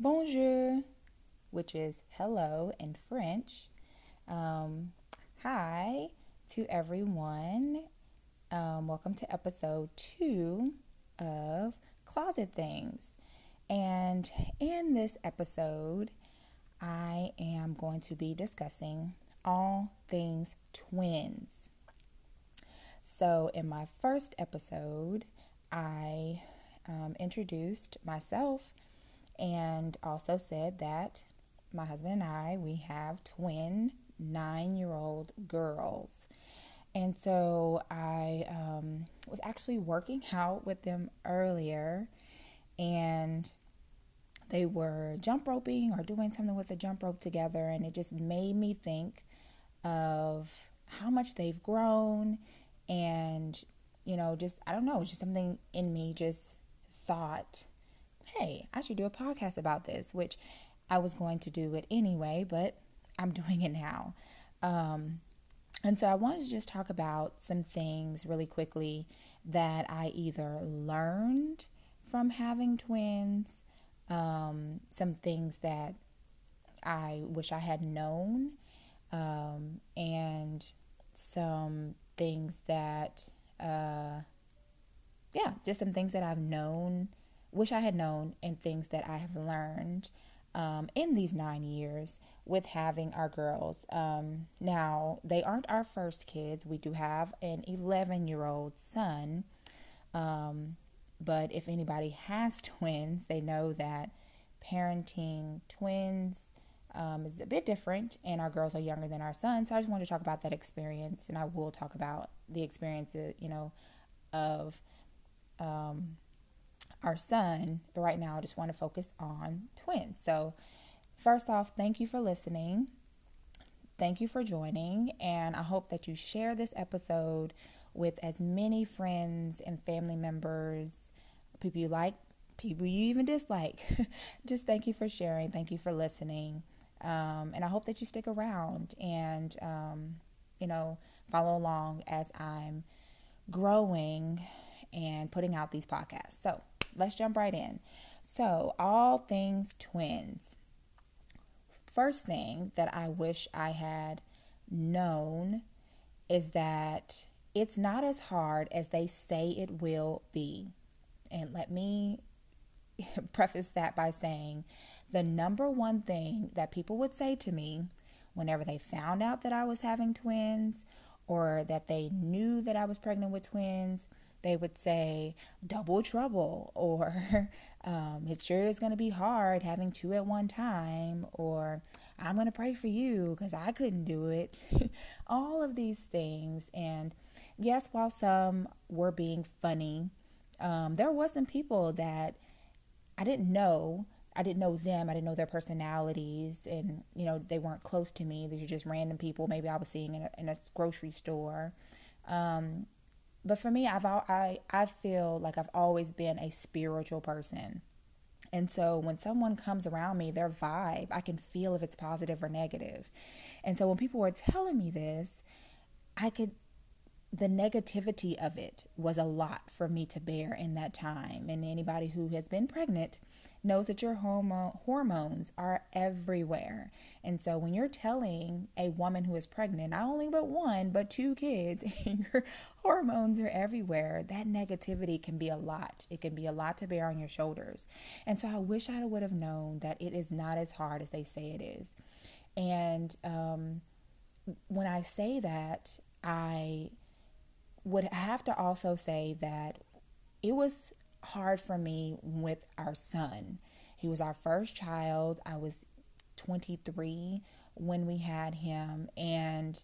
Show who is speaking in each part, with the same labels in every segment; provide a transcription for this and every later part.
Speaker 1: bonjour, which is hello in French. Um, hi to everyone. Um, welcome to episode two of Closet Things. And in this episode, I am going to be discussing all things twins. So, in my first episode, I um, introduced myself and also said that my husband and I, we have twin nine year old girls. And so I um, was actually working out with them earlier, and they were jump roping or doing something with the jump rope together, and it just made me think of how much they've grown and you know just i don't know just something in me just thought hey i should do a podcast about this which i was going to do it anyway but i'm doing it now. Um, and so i wanted to just talk about some things really quickly that i either learned from having twins um, some things that i wish i had known um, and some things that, uh, yeah, just some things that I've known, wish I had known, and things that I have learned um, in these nine years with having our girls. Um, now, they aren't our first kids. We do have an 11 year old son. Um, but if anybody has twins, they know that parenting twins um, is a bit different, and our girls are younger than our son. So I just wanted to talk about that experience, and I will talk about the experiences, you know, of um, our son. But right now, I just want to focus on twins. So, first off, thank you for listening. Thank you for joining, and I hope that you share this episode with as many friends and family members, people you like, people you even dislike. just thank you for sharing. Thank you for listening. Um, and I hope that you stick around and, um, you know, follow along as I'm growing and putting out these podcasts. So let's jump right in. So, all things twins. First thing that I wish I had known is that it's not as hard as they say it will be. And let me preface that by saying the number one thing that people would say to me whenever they found out that I was having twins or that they knew that I was pregnant with twins, they would say, double trouble, or um, it sure is going to be hard having two at one time, or I'm going to pray for you because I couldn't do it. All of these things. And yes, while some were being funny, um, there was some people that I didn't know I didn't know them. I didn't know their personalities, and you know they weren't close to me. These are just random people. Maybe I was seeing in a, in a grocery store. Um, but for me, I've I I feel like I've always been a spiritual person, and so when someone comes around me, their vibe, I can feel if it's positive or negative. And so when people were telling me this, I could the negativity of it was a lot for me to bear in that time. And anybody who has been pregnant knows that your hormo- hormones are everywhere. And so when you're telling a woman who is pregnant, not only but one, but two kids, your hormones are everywhere, that negativity can be a lot. It can be a lot to bear on your shoulders. And so I wish I would have known that it is not as hard as they say it is. And um, when I say that, I would have to also say that it was hard for me with our son. He was our first child. I was 23 when we had him, and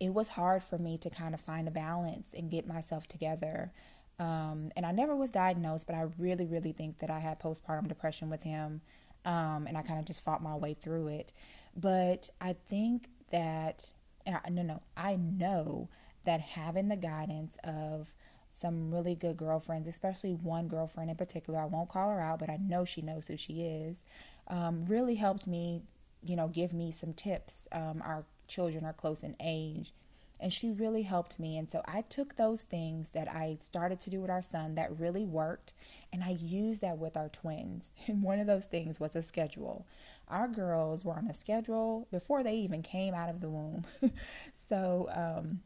Speaker 1: it was hard for me to kind of find a balance and get myself together. Um, and I never was diagnosed, but I really, really think that I had postpartum depression with him, um, and I kind of just fought my way through it. But I think that, no, no, I know that having the guidance of some really good girlfriends, especially one girlfriend in particular. I won't call her out, but I know she knows who she is. Um, really helped me, you know, give me some tips. Um, our children are close in age, And she really helped me. And so I took those things that I started to do with our son that really worked and I used that with our twins. And one of those things was a schedule. Our girls were on a schedule before they even came out of the womb. so um,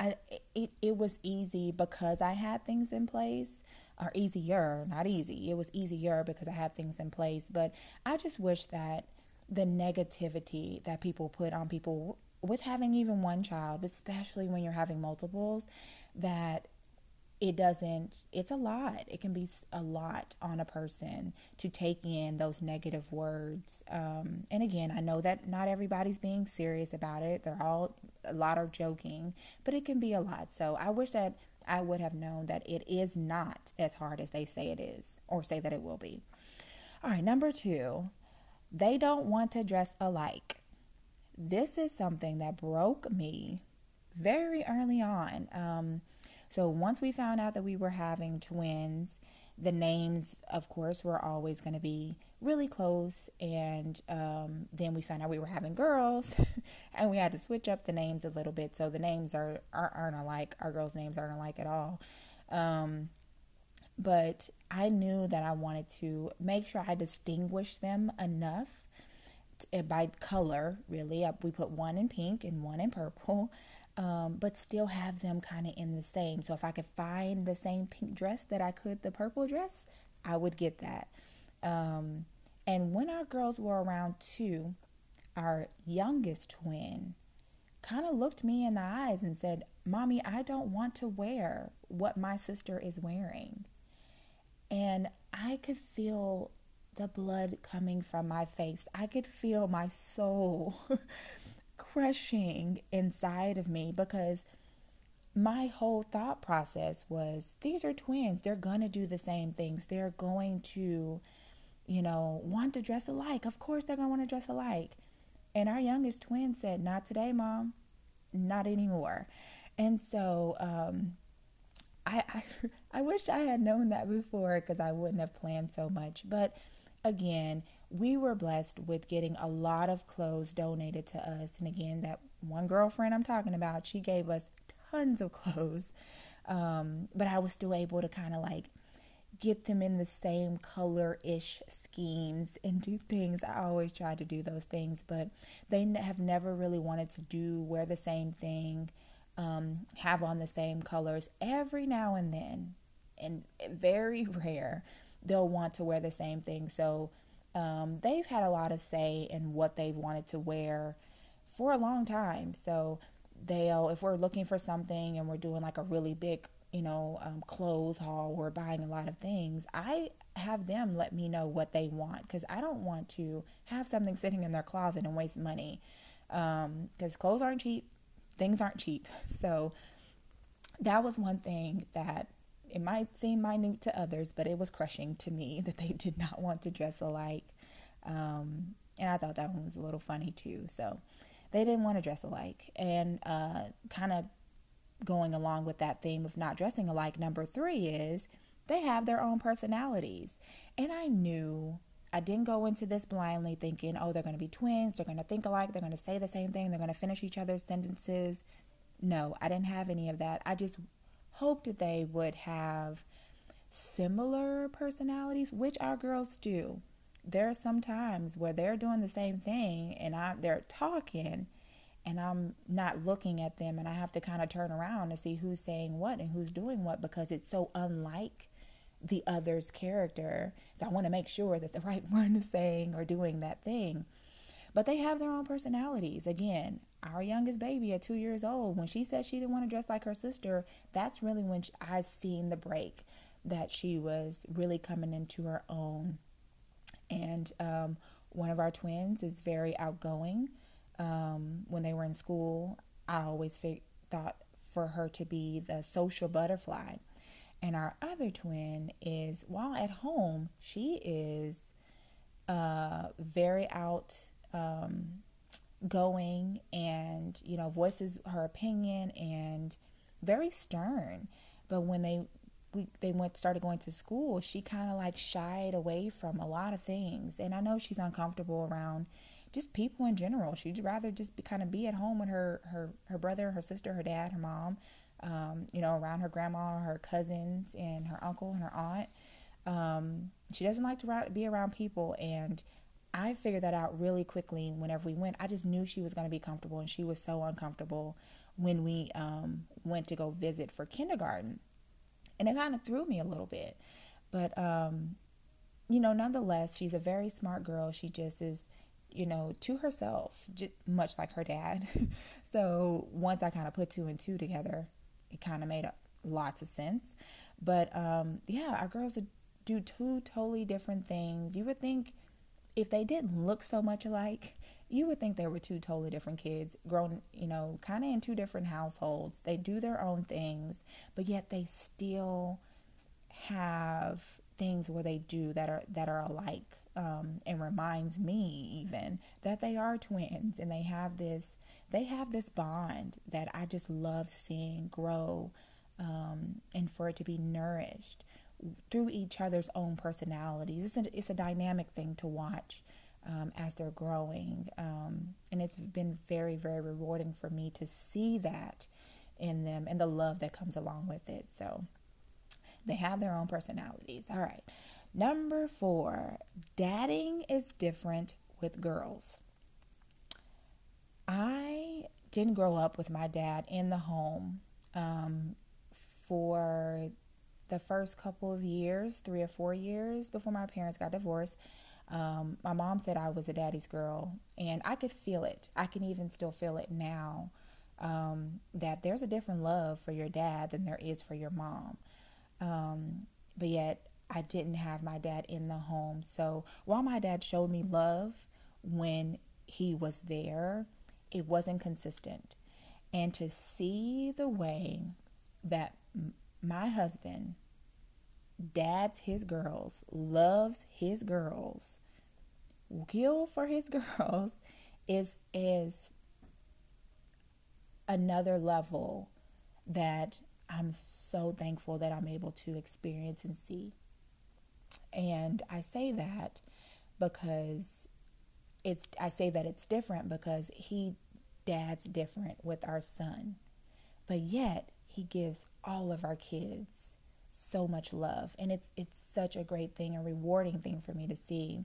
Speaker 1: I, it, it was easy because I had things in place or easier, not easy. It was easier because I had things in place. But I just wish that the negativity that people put on people with having even one child, especially when you're having multiples, that it doesn't, it's a lot. It can be a lot on a person to take in those negative words. Um, and again, I know that not everybody's being serious about it. They're all, a lot are joking, but it can be a lot. So I wish that I would have known that it is not as hard as they say it is or say that it will be. All right, number two, they don't want to dress alike. This is something that broke me very early on. Um, so once we found out that we were having twins, the names, of course, were always going to be really close. And um, then we found out we were having girls, and we had to switch up the names a little bit. So the names are, are aren't alike. Our girls' names aren't alike at all. Um, but I knew that I wanted to make sure I distinguished them enough by color. Really, we put one in pink and one in purple um, but still have them kind of in the same. So if I could find the same pink dress that I could the purple dress, I would get that. Um, and when our girls were around two, our youngest twin kind of looked me in the eyes and said, Mommy, I don't want to wear what my sister is wearing. And I could feel the blood coming from my face. I could feel my soul crushing inside of me because my whole thought process was these are twins. They're going to do the same things. They're going to, you know, want to dress alike. Of course, they're going to want to dress alike. And our youngest twin said, Not today, mom. Not anymore. And so, um, I, I, I wish I had known that before because I wouldn't have planned so much. But again, we were blessed with getting a lot of clothes donated to us. And again, that one girlfriend I'm talking about, she gave us tons of clothes. Um, but I was still able to kind of like get them in the same color ish schemes and do things. I always try to do those things, but they have never really wanted to do wear the same thing, um, have on the same colors. Every now and then, and very rare, they'll want to wear the same thing. So um, they've had a lot of say in what they've wanted to wear for a long time. So they'll, if we're looking for something and we're doing like a really big, you know, um, clothes haul, we're buying a lot of things. I have them let me know what they want because I don't want to have something sitting in their closet and waste money. Because um, clothes aren't cheap, things aren't cheap. So that was one thing that it might seem minute to others, but it was crushing to me that they did not want to dress alike. Um, and I thought that one was a little funny too. So they didn't want to dress alike. And uh, kind of going along with that theme of not dressing alike, number three is they have their own personalities. And I knew I didn't go into this blindly thinking, oh, they're going to be twins, they're going to think alike, they're going to say the same thing, they're going to finish each other's sentences. No, I didn't have any of that. I just hoped that they would have similar personalities, which our girls do. There are some times where they're doing the same thing and I they're talking and I'm not looking at them and I have to kind of turn around to see who's saying what and who's doing what because it's so unlike the other's character. So I want to make sure that the right one is saying or doing that thing. But they have their own personalities. Again, our youngest baby at two years old, when she said she didn't want to dress like her sister, that's really when I seen the break that she was really coming into her own. And um, one of our twins is very outgoing. Um, when they were in school, I always fig- thought for her to be the social butterfly. And our other twin is, while at home, she is uh, very out. Um, going and you know voices her opinion and very stern but when they we they went started going to school she kind of like shied away from a lot of things and i know she's uncomfortable around just people in general. She'd rather just be, kind of be at home with her her her brother, her sister, her dad, her mom, um, you know, around her grandma, her cousins, and her uncle and her aunt. Um, she doesn't like to be around people, and I figured that out really quickly whenever we went. I just knew she was going to be comfortable, and she was so uncomfortable when we um, went to go visit for kindergarten. And it kind of threw me a little bit. But, um, you know, nonetheless, she's a very smart girl. She just is, you know, to herself, just much like her dad. so once I kind of put two and two together, it kind of made lots of sense. But um, yeah, our girls do two totally different things. You would think if they didn't look so much alike, you would think they were two totally different kids, grown, you know, kind of in two different households. They do their own things, but yet they still have things where they do that are that are alike. Um, and reminds me even that they are twins and they have this they have this bond that I just love seeing grow um, and for it to be nourished through each other's own personalities. It's a, it's a dynamic thing to watch um, as they're growing. Um, and it's been very, very rewarding for me to see that in them and the love that comes along with it. So they have their own personalities. All right. Number four, dadding is different with girls. I didn't grow up with my dad in the home um, for the first couple of years, three or four years before my parents got divorced, um, my mom said I was a daddy's girl, and I could feel it. I can even still feel it now um, that there's a different love for your dad than there is for your mom. Um, but yet, I didn't have my dad in the home. So while my dad showed me love when he was there, it wasn't consistent. And to see the way that my husband dads his girls, loves his girls, will for his girls is is another level that I'm so thankful that I'm able to experience and see. And I say that because it's I say that it's different because he dad's different with our son. But yet he gives all of our kids so much love. And it's it's such a great thing a rewarding thing for me to see.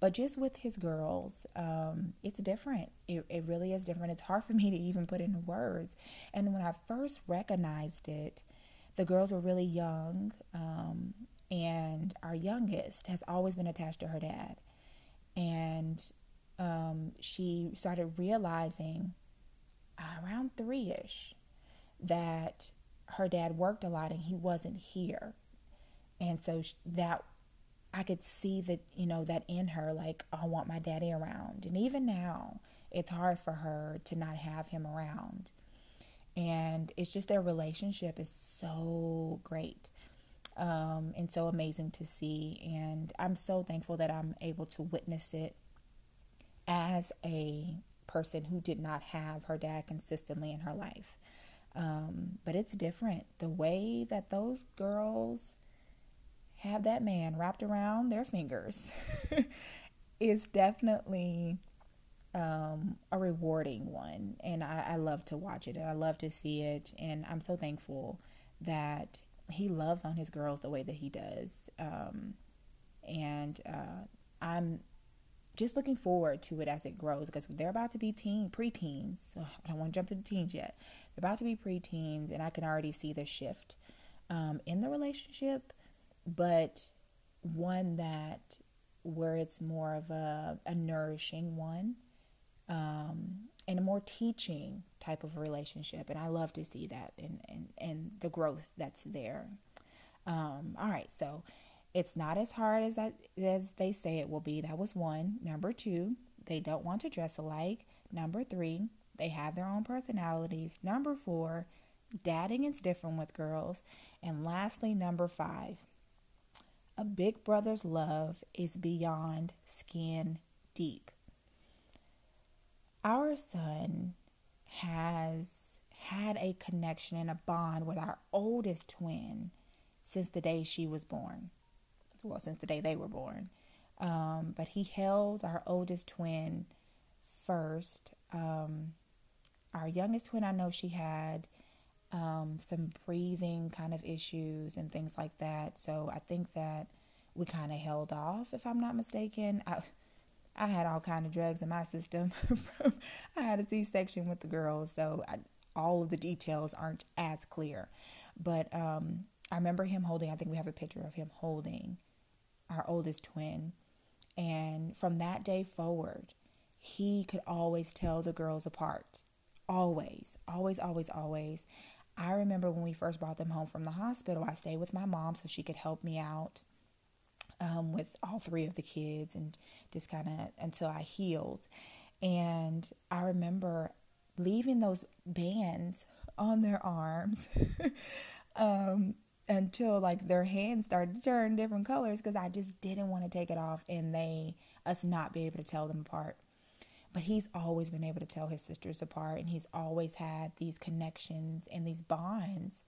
Speaker 1: But just with his girls um, it's different. It, it really is different. It's hard for me to even put into words. And when i first recognized it the girls were really young um, and our youngest has always been attached to her dad and um, she started realizing around three-ish that her dad worked a lot and he wasn't here. And so that I could see that, you know, that in her, like, I want my daddy around. And even now, it's hard for her to not have him around. And it's just their relationship is so great um, and so amazing to see. And I'm so thankful that I'm able to witness it as a person who did not have her dad consistently in her life. Um, but it's different. The way that those girls have that man wrapped around their fingers is definitely um, a rewarding one. And I, I love to watch it and I love to see it. And I'm so thankful that he loves on his girls the way that he does. Um, and uh, I'm just looking forward to it as it grows because they're about to be teen preteens. Ugh, I don't want to jump to the teens yet, They're about to be preteens, and I can already see the shift um, in the relationship, but one that where it's more of a, a nourishing one um, and a more teaching type of relationship. And I love to see that and, and, and the growth that's there. Um, all right, so it's not as hard as I, as they say it will be. That was one. Number two, they don't want to dress alike. Number three, they have their own personalities. Number four, dadding is different with girls. And lastly, number five, a big brother's love is beyond skin deep. Our son has had a connection and a bond with our oldest twin since the day she was born. Well, since the day they were born. Um, but he held our oldest twin first, um, our youngest twin, I know she had um, some breathing kind of issues and things like that. So I think that we kind of held off, if I'm not mistaken. I, I had all kind of drugs in my system. I had a C-section with the girls, so I, all of the details aren't as clear. But um, I remember him holding. I think we have a picture of him holding our oldest twin, and from that day forward, he could always tell the girls apart. Always, always, always, always. I remember when we first brought them home from the hospital, I stayed with my mom so she could help me out um, with all three of the kids and just kind of until I healed. And I remember leaving those bands on their arms um, until like their hands started to turn different colors because I just didn't want to take it off and they us not be able to tell them apart. But he's always been able to tell his sisters apart, and he's always had these connections and these bonds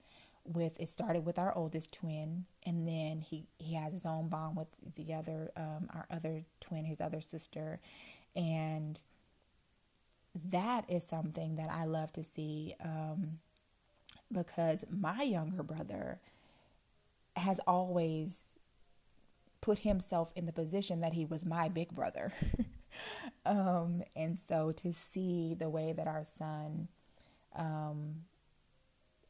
Speaker 1: with it started with our oldest twin and then he he has his own bond with the other um, our other twin his other sister. And that is something that i love to see um, because my younger brother has always put himself in the position that he was my big brother. Um, and so to see the way that our son um,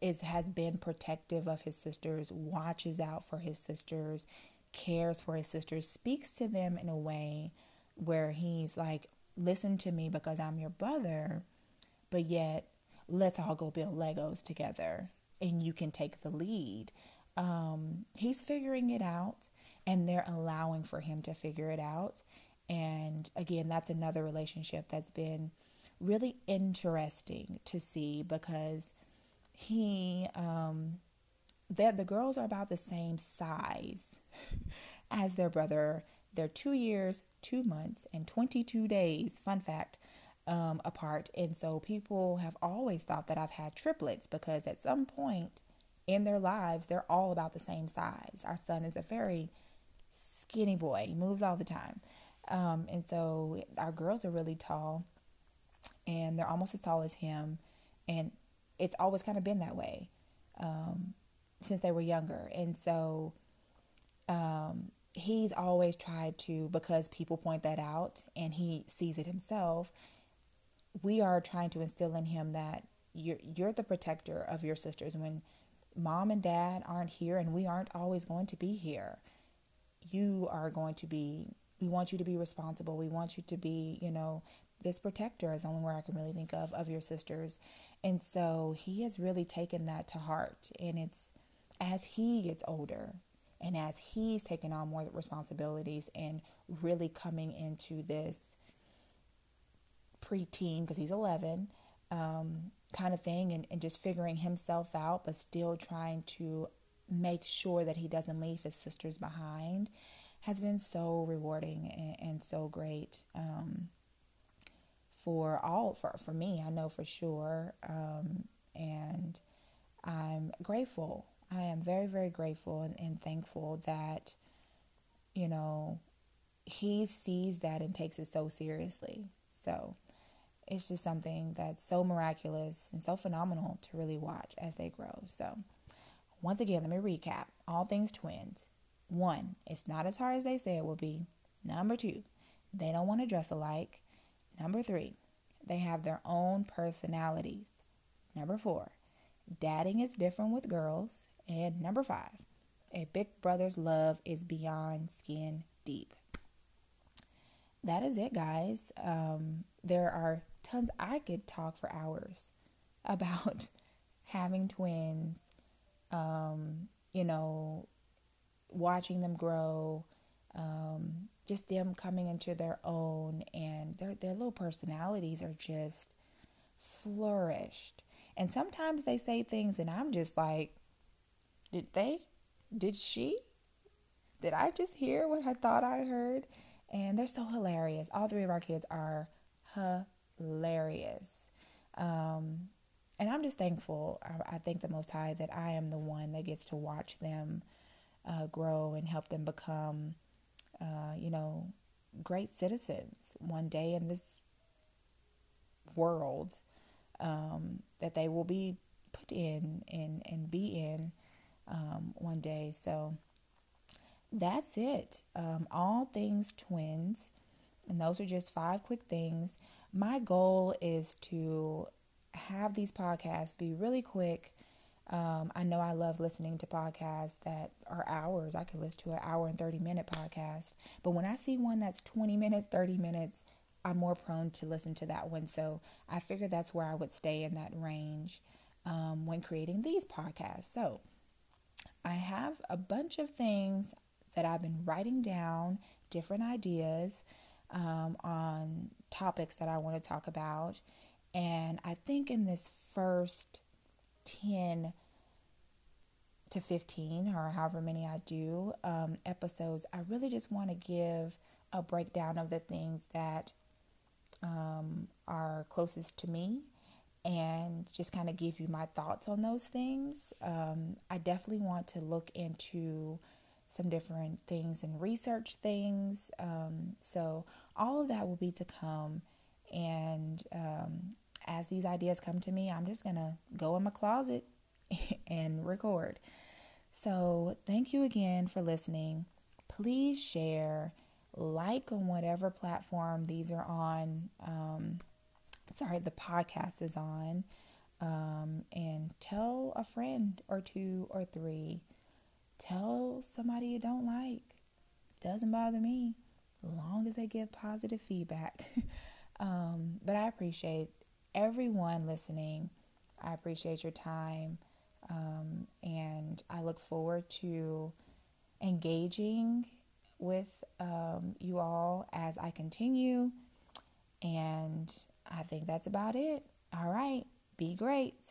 Speaker 1: is has been protective of his sisters, watches out for his sisters, cares for his sisters, speaks to them in a way where he's like, "Listen to me because I'm your brother," but yet let's all go build Legos together, and you can take the lead. Um, he's figuring it out, and they're allowing for him to figure it out. And again, that's another relationship that's been really interesting to see because he, um, that the girls are about the same size as their brother. They're two years, two months, and 22 days, fun fact, um, apart. And so people have always thought that I've had triplets because at some point in their lives, they're all about the same size. Our son is a very skinny boy, he moves all the time. Um, and so our girls are really tall and they're almost as tall as him. And it's always kind of been that way um, since they were younger. And so um, he's always tried to, because people point that out and he sees it himself, we are trying to instill in him that you're, you're the protector of your sisters. When mom and dad aren't here and we aren't always going to be here, you are going to be we want you to be responsible. We want you to be, you know, this protector is the only word I can really think of of your sisters. And so he has really taken that to heart. And it's as he gets older and as he's taken on more responsibilities and really coming into this preteen, because he's 11, um, kind of thing, and, and just figuring himself out, but still trying to make sure that he doesn't leave his sisters behind has been so rewarding and, and so great um, for all for for me. I know for sure, um, and I'm grateful. I am very very grateful and, and thankful that you know he sees that and takes it so seriously. So it's just something that's so miraculous and so phenomenal to really watch as they grow. So, once again, let me recap all things twins. One, it's not as hard as they say it will be. Number two, they don't want to dress alike. Number three, they have their own personalities. Number four, dadding is different with girls. And number five, a big brother's love is beyond skin deep. That is it, guys. Um, there are tons. I could talk for hours about having twins, um, you know, watching them grow, um, just them coming into their own, and their their little personalities are just flourished. And sometimes they say things, and I'm just like, did they? Did she? Did I just hear what I thought I heard? And they're so hilarious. All three of our kids are hilarious. Um, and I'm just thankful. I, I thank the Most High that I am the one that gets to watch them uh, grow and help them become, uh, you know, great citizens one day in this world um, that they will be put in and, and be in um, one day. So that's it. Um, all things twins. And those are just five quick things. My goal is to have these podcasts be really quick. Um, I know I love listening to podcasts that are hours. I could listen to an hour and 30 minute podcast. But when I see one that's 20 minutes, 30 minutes, I'm more prone to listen to that one. So I figured that's where I would stay in that range um, when creating these podcasts. So I have a bunch of things that I've been writing down, different ideas um, on topics that I want to talk about. And I think in this first 10 to 15, or however many I do, um, episodes, I really just want to give a breakdown of the things that um, are closest to me and just kind of give you my thoughts on those things. Um, I definitely want to look into some different things and research things. Um, so, all of that will be to come. And um, as these ideas come to me, I'm just going to go in my closet and record. So, thank you again for listening. Please share, like on whatever platform these are on. Um, sorry, the podcast is on. Um, and tell a friend or two or three Tell somebody you don't like. Doesn't bother me, long as they give positive feedback. um, but I appreciate everyone listening. I appreciate your time. Um, and I look forward to engaging with um, you all as I continue. And I think that's about it. All right. Be great.